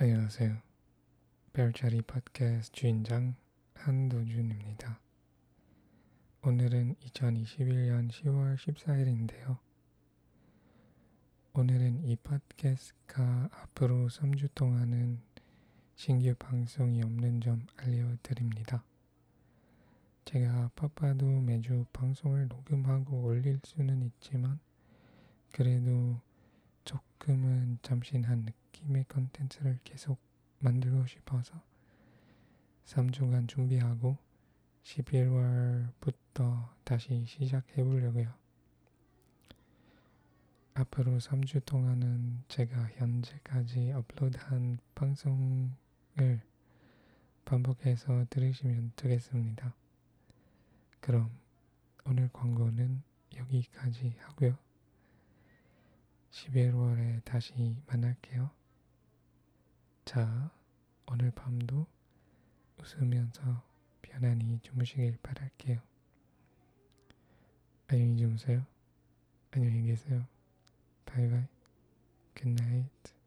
안녕하세요. 별자리 팟캐스트 주인장 한도준입니다. 오늘은 2021년 10월 14일인데요. 오늘은 이 팟캐스트가 앞으로 3주 동안은 신규 방송이 없는 점 알려드립니다. 제가 바빠도 매주 방송을 녹음하고 올릴 수는 있지만 그래도 조금은 잠신한 느낌의 컨텐츠를 계속 만들고 싶어서 3주간 준비하고 11월부터 다시 시작해 보려고요. 앞으로 3주 동안은 제가 현재까지 업로드한 방송을 반복해서 들으시면 되겠습니다. 그럼 오늘 광고는 여기까지 하고요. 11월에 다시 만날게요. 자, 오늘 밤도 웃으면서 편안히 주무시길 바랄게요. 안녕히 주무세요. 안녕히 계세요. 바이바이. Good night.